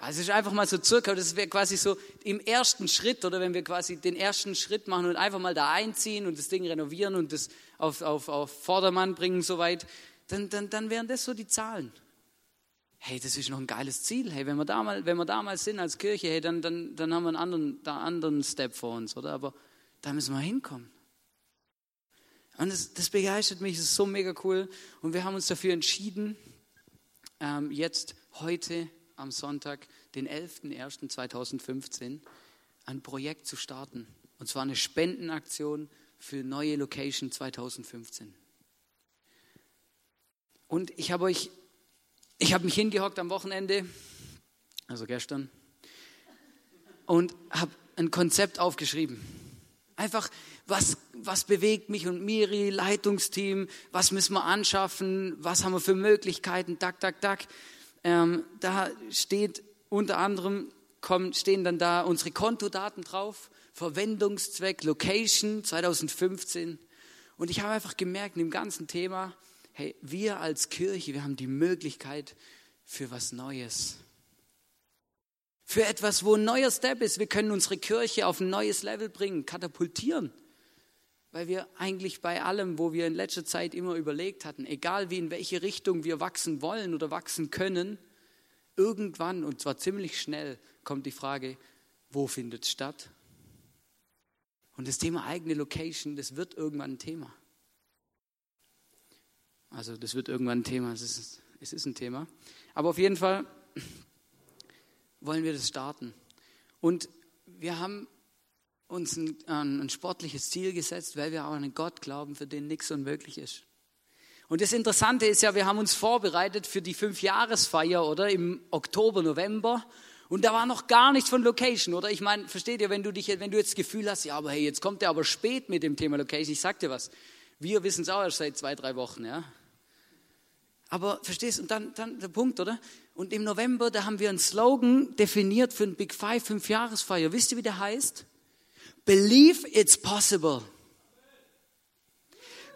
Also ist einfach mal so circa, das wäre quasi so im ersten Schritt, oder wenn wir quasi den ersten Schritt machen und einfach mal da einziehen und das Ding renovieren und das auf, auf, auf Vordermann bringen soweit, dann, dann, dann wären das so die Zahlen. Hey, das ist noch ein geiles Ziel. Hey, wenn wir da mal, wenn wir da mal sind als Kirche, hey, dann, dann, dann haben wir einen anderen, einen anderen Step vor uns, oder? Aber da müssen wir hinkommen. Und das, das begeistert mich, das ist so mega cool. Und wir haben uns dafür entschieden, ähm, jetzt heute am Sonntag, den 11.01.2015, ein Projekt zu starten. Und zwar eine Spendenaktion für neue Location 2015. Und ich habe euch, ich habe mich hingehockt am Wochenende, also gestern, und habe ein Konzept aufgeschrieben. Einfach, was, was bewegt mich und Miri, Leitungsteam, was müssen wir anschaffen, was haben wir für Möglichkeiten, tak, tak, tak. Ähm, da steht unter anderem, kommen, stehen dann da unsere Kontodaten drauf, Verwendungszweck, Location 2015. Und ich habe einfach gemerkt in dem ganzen Thema, hey, wir als Kirche, wir haben die Möglichkeit für was Neues. Für etwas, wo ein neuer Step ist. Wir können unsere Kirche auf ein neues Level bringen, katapultieren. Weil wir eigentlich bei allem, wo wir in letzter Zeit immer überlegt hatten, egal wie in welche Richtung wir wachsen wollen oder wachsen können, irgendwann, und zwar ziemlich schnell, kommt die Frage, wo findet es statt? Und das Thema eigene Location, das wird irgendwann ein Thema. Also das wird irgendwann ein Thema, es ist, es ist ein Thema. Aber auf jeden Fall wollen wir das starten. Und wir haben uns ein, ein, sportliches Ziel gesetzt, weil wir auch an einen Gott glauben, für den nichts unmöglich ist. Und das Interessante ist ja, wir haben uns vorbereitet für die Fünfjahresfeier, oder? Im Oktober, November. Und da war noch gar nichts von Location, oder? Ich meine, versteht ihr, wenn du dich, wenn du jetzt das Gefühl hast, ja, aber hey, jetzt kommt er aber spät mit dem Thema Location. Ich sag dir was. Wir wissen es auch erst seit zwei, drei Wochen, ja. Aber verstehst du, und dann, dann der Punkt, oder? Und im November, da haben wir einen Slogan definiert für ein Big Five Fünfjahresfeier. Wisst ihr, wie der heißt? Believe it's possible.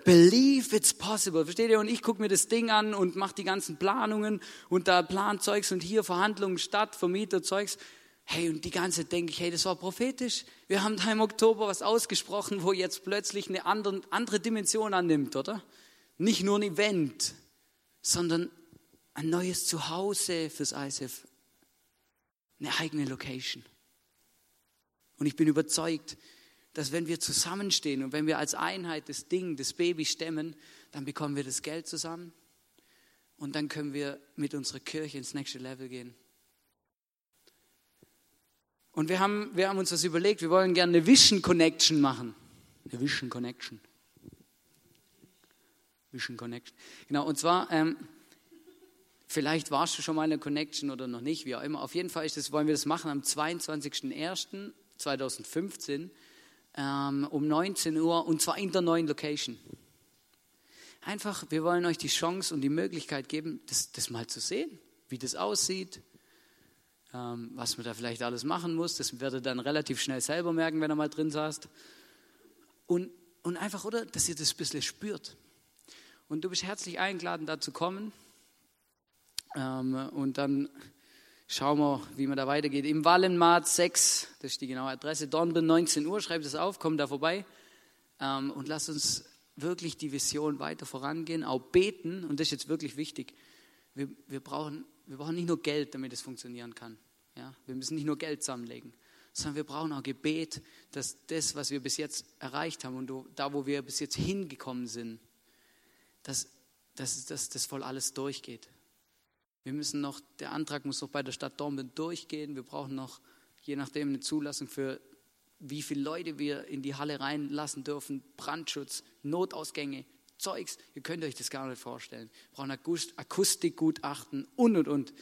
Believe it's possible. Versteht ihr? Und ich gucke mir das Ding an und mache die ganzen Planungen und da Planzeugs und hier Verhandlungen statt, Vermieterzeugs. Hey, und die ganze denke ich, hey, das war prophetisch. Wir haben da im Oktober was ausgesprochen, wo jetzt plötzlich eine andere, andere Dimension annimmt, oder? Nicht nur ein Event, sondern ein neues Zuhause fürs ISF. Eine eigene Location. Und ich bin überzeugt, dass wenn wir zusammenstehen und wenn wir als Einheit das Ding, das Baby stemmen, dann bekommen wir das Geld zusammen und dann können wir mit unserer Kirche ins nächste Level gehen. Und wir haben, wir haben uns das überlegt, wir wollen gerne eine Vision Connection machen. Eine Vision Connection. Vision Connection. Genau, und zwar, ähm, vielleicht warst du schon mal in der Connection oder noch nicht, wie auch immer. Auf jeden Fall ist das, wollen wir das machen am 22.01. 2015 ähm, um 19 Uhr und zwar in der neuen Location. Einfach, wir wollen euch die Chance und die Möglichkeit geben, das, das mal zu sehen, wie das aussieht, ähm, was man da vielleicht alles machen muss. Das werdet ihr dann relativ schnell selber merken, wenn ihr mal drin saßt. Und, und einfach, oder, dass ihr das ein bisschen spürt. Und du bist herzlich eingeladen, da zu kommen. Ähm, und dann Schauen wir, wie man da weitergeht. Im Wallenmarkt 6, das ist die genaue Adresse, Dornbirn 19 Uhr, schreibt es auf, kommt da vorbei ähm, und lasst uns wirklich die Vision weiter vorangehen, auch beten und das ist jetzt wirklich wichtig. Wir, wir, brauchen, wir brauchen nicht nur Geld, damit es funktionieren kann. Ja? Wir müssen nicht nur Geld zusammenlegen, sondern wir brauchen auch Gebet, dass das, was wir bis jetzt erreicht haben und da, wo wir bis jetzt hingekommen sind, dass, dass, dass das voll alles durchgeht. Wir müssen noch, der Antrag muss noch bei der Stadt Dortmund durchgehen. Wir brauchen noch, je nachdem, eine Zulassung für wie viele Leute wir in die Halle reinlassen dürfen, Brandschutz, Notausgänge, Zeugs. Ihr könnt euch das gar nicht vorstellen. Wir brauchen Akustikgutachten und, und, und.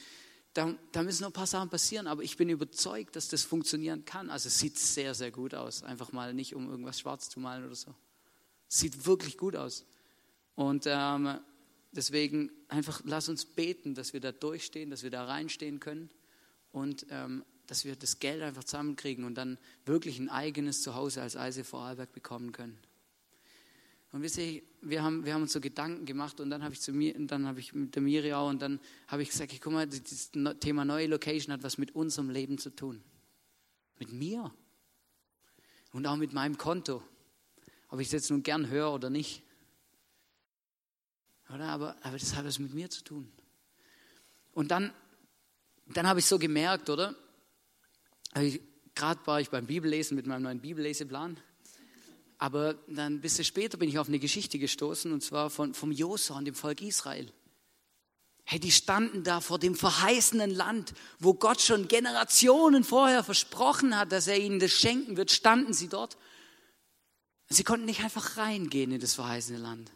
Da, da, müssen noch ein paar Sachen passieren, aber ich bin überzeugt, dass das funktionieren kann. Also es sieht sehr, sehr gut aus. Einfach mal nicht, um irgendwas schwarz zu malen oder so. Sieht wirklich gut aus. Und ähm, Deswegen einfach lass uns beten, dass wir da durchstehen, dass wir da reinstehen können und ähm, dass wir das Geld einfach zusammenkriegen und dann wirklich ein eigenes Zuhause als Eise Vorarlberg bekommen können. Und wisst ihr, wir haben, wir haben uns so Gedanken gemacht und dann habe ich zu mir, dann habe ich mit der Miri auch und dann habe ich gesagt, guck mal, das Thema neue Location hat was mit unserem Leben zu tun. Mit mir. Und auch mit meinem Konto. Ob ich es jetzt nun gern höre oder nicht. Oder? Aber, aber das hat was mit mir zu tun. Und dann, dann habe ich so gemerkt, oder? Gerade war ich beim Bibellesen mit meinem neuen Bibelleseplan. Aber dann ein bisschen später bin ich auf eine Geschichte gestoßen, und zwar von, vom Josua und dem Volk Israel. Hey, die standen da vor dem verheißenen Land, wo Gott schon Generationen vorher versprochen hat, dass er ihnen das schenken wird, standen sie dort. Sie konnten nicht einfach reingehen in das verheißene Land.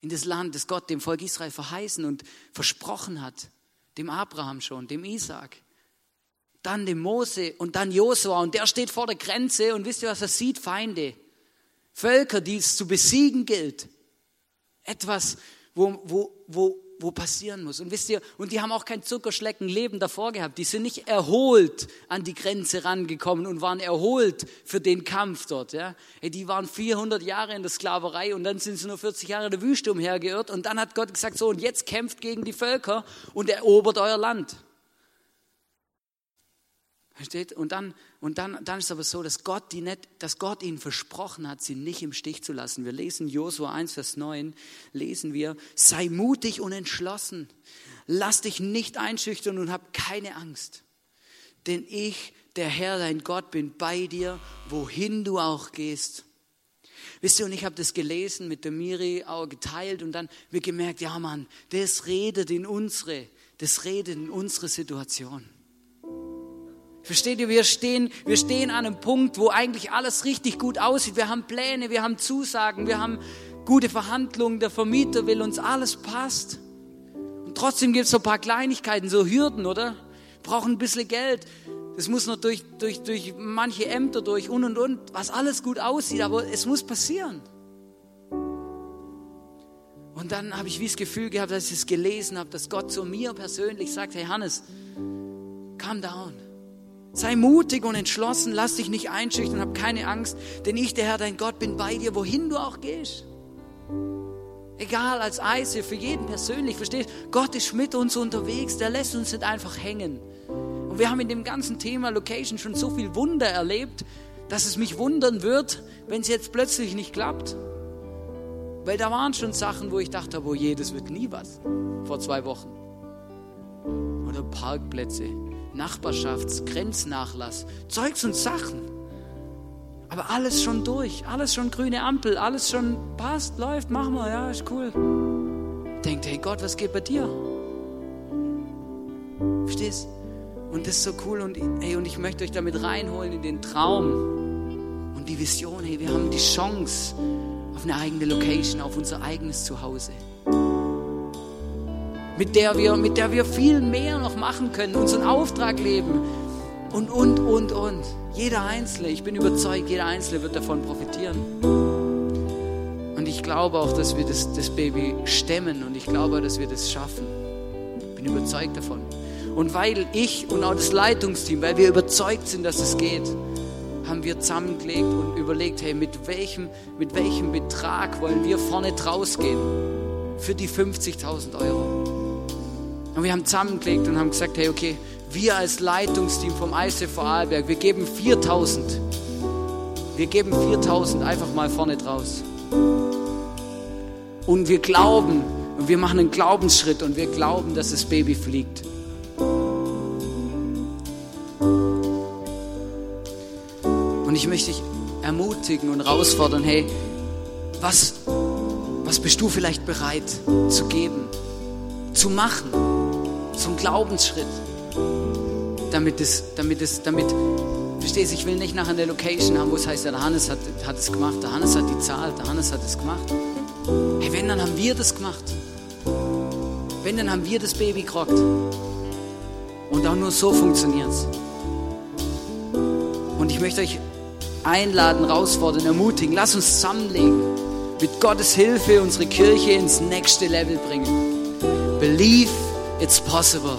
In das Land, das Gott dem Volk Israel verheißen und versprochen hat. Dem Abraham schon, dem Isaac dann dem Mose und dann Josua und der steht vor der Grenze und wisst ihr, was er sieht? Feinde. Völker, die es zu besiegen gilt. Etwas, wo, wo, wo, wo passieren muss. Und wisst ihr, und die haben auch kein Zuckerschlecken Leben davor gehabt. Die sind nicht erholt an die Grenze rangekommen und waren erholt für den Kampf dort. Ja? Die waren 400 Jahre in der Sklaverei und dann sind sie nur 40 Jahre in der Wüste umhergeirrt. Und dann hat Gott gesagt, so, und jetzt kämpft gegen die Völker und erobert euer Land. Versteht? Und dann, und dann, dann ist es aber so, dass Gott, die nicht, dass Gott ihnen versprochen hat, sie nicht im Stich zu lassen. Wir lesen Josua 1, Vers 9, lesen wir, sei mutig und entschlossen. Lass dich nicht einschüchtern und hab keine Angst. Denn ich, der Herr, dein Gott, bin bei dir, wohin du auch gehst. Wisst ihr, und ich habe das gelesen, mit der Miri auch geteilt und dann wir gemerkt, ja Mann, das redet in unsere, das redet in unsere Situation. Versteht ihr, wir stehen, wir stehen an einem Punkt, wo eigentlich alles richtig gut aussieht. Wir haben Pläne, wir haben Zusagen, wir haben gute Verhandlungen, der Vermieter will uns, alles passt. Und trotzdem gibt es so ein paar Kleinigkeiten, so Hürden, oder? Brauchen ein bisschen Geld. Das muss noch durch, durch, durch manche Ämter durch und und und, was alles gut aussieht, aber es muss passieren. Und dann habe ich wie das Gefühl gehabt, dass ich es gelesen habe, dass Gott zu mir persönlich sagt, hey Hannes, calm down. Sei mutig und entschlossen, lass dich nicht einschüchtern, hab keine Angst, denn ich, der Herr, dein Gott, bin bei dir, wohin du auch gehst. Egal, als Eise, für jeden persönlich, verstehst Gott ist mit uns unterwegs, der lässt uns nicht einfach hängen. Und wir haben in dem ganzen Thema Location schon so viel Wunder erlebt, dass es mich wundern wird, wenn es jetzt plötzlich nicht klappt. Weil da waren schon Sachen, wo ich dachte, oh je, das wird nie was. Vor zwei Wochen. Oder Parkplätze Nachbarschaftsgrenznachlass, Zeugs und Sachen. Aber alles schon durch, alles schon grüne Ampel, alles schon passt, läuft, machen wir, ja, ist cool. Denkt, hey Gott, was geht bei dir? Verstehst? Und das ist so cool und, hey, und ich möchte euch damit reinholen in den Traum und die Vision. Hey, wir haben die Chance auf eine eigene Location, auf unser eigenes Zuhause mit der wir, mit der wir viel mehr noch machen können, unseren Auftrag leben und, und, und, und. Jeder Einzelne, ich bin überzeugt, jeder Einzelne wird davon profitieren. Und ich glaube auch, dass wir das, das Baby stemmen und ich glaube, dass wir das schaffen. Ich bin überzeugt davon. Und weil ich und auch das Leitungsteam, weil wir überzeugt sind, dass es geht, haben wir zusammengelegt und überlegt, hey, mit welchem, mit welchem Betrag wollen wir vorne draus gehen für die 50.000 Euro? Und wir haben zusammengelegt und haben gesagt, hey, okay, wir als Leitungsteam vom ICF Vorarlberg, wir geben 4000. Wir geben 4000 einfach mal vorne draus. Und wir glauben, und wir machen einen Glaubensschritt und wir glauben, dass das Baby fliegt. Und ich möchte dich ermutigen und herausfordern, hey, was, was bist du vielleicht bereit zu geben, zu machen? Ein Glaubensschritt, damit es, damit es, damit, verstehst ich will nicht nachher eine Location haben, wo es heißt, der Hannes hat, hat es gemacht, der Hannes hat die Zahl, der Hannes hat es gemacht. Hey, wenn, dann haben wir das gemacht. Wenn, dann haben wir das Baby gerockt. Und auch nur so funktioniert es. Und ich möchte euch einladen, herausfordern, ermutigen. Lass uns zusammenlegen. Mit Gottes Hilfe unsere Kirche ins nächste Level bringen. Believe it's possible.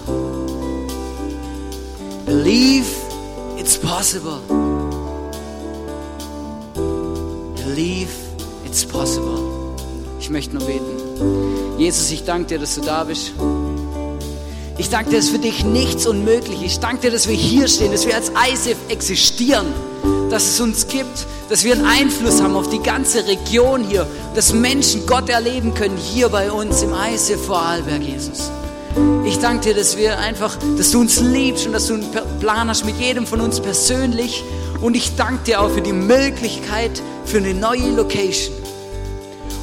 Believe it's possible. Believe It's possible. Ich möchte nur beten. Jesus, ich danke dir, dass du da bist. Ich danke dir, dass für dich nichts unmöglich ist. Ich danke dir, dass wir hier stehen, dass wir als ISIF existieren, dass es uns gibt, dass wir einen Einfluss haben auf die ganze Region hier, dass Menschen Gott erleben können hier bei uns im ISIF Vorarlberg, Jesus. Ich danke dir, dass wir einfach, dass du uns liebst und dass du einen Plan hast mit jedem von uns persönlich. Und ich danke dir auch für die Möglichkeit für eine neue Location.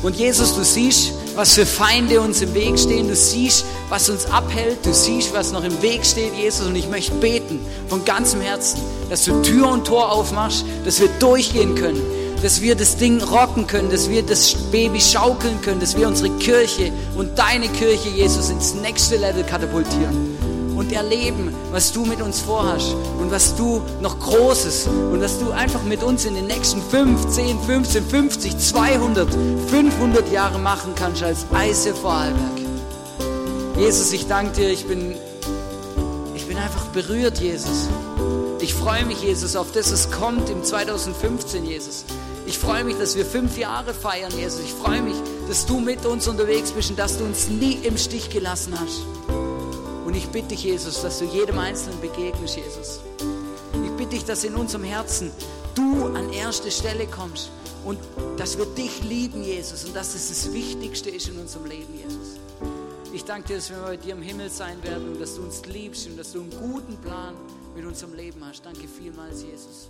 Und Jesus, du siehst, was für Feinde uns im Weg stehen. Du siehst, was uns abhält. Du siehst, was noch im Weg steht, Jesus. Und ich möchte beten von ganzem Herzen, dass du Tür und Tor aufmachst, dass wir durchgehen können, dass wir das Ding rocken können, dass wir das Baby schaukeln können, dass wir unsere Kirche und deine Kirche, Jesus, ins nächste Level katapultieren und erleben, was du mit uns vorhast und was du noch Großes und was du einfach mit uns in den nächsten 5, 10, 15, 50, 200, 500 Jahre machen kannst als Eise Vorarlberg. Jesus, ich danke dir, ich bin, ich bin einfach berührt, Jesus. Ich freue mich, Jesus, auf das, was kommt im 2015, Jesus. Ich freue mich, dass wir fünf Jahre feiern, Jesus. Ich freue mich, dass du mit uns unterwegs bist und dass du uns nie im Stich gelassen hast. Und ich bitte dich, Jesus, dass du jedem Einzelnen begegnest, Jesus. Ich bitte dich, dass in unserem Herzen du an erste Stelle kommst und dass wir dich lieben, Jesus, und dass es das Wichtigste ist in unserem Leben, Jesus. Ich danke dir, dass wir bei dir im Himmel sein werden und dass du uns liebst und dass du einen guten Plan mit unserem Leben hast. Danke vielmals, Jesus.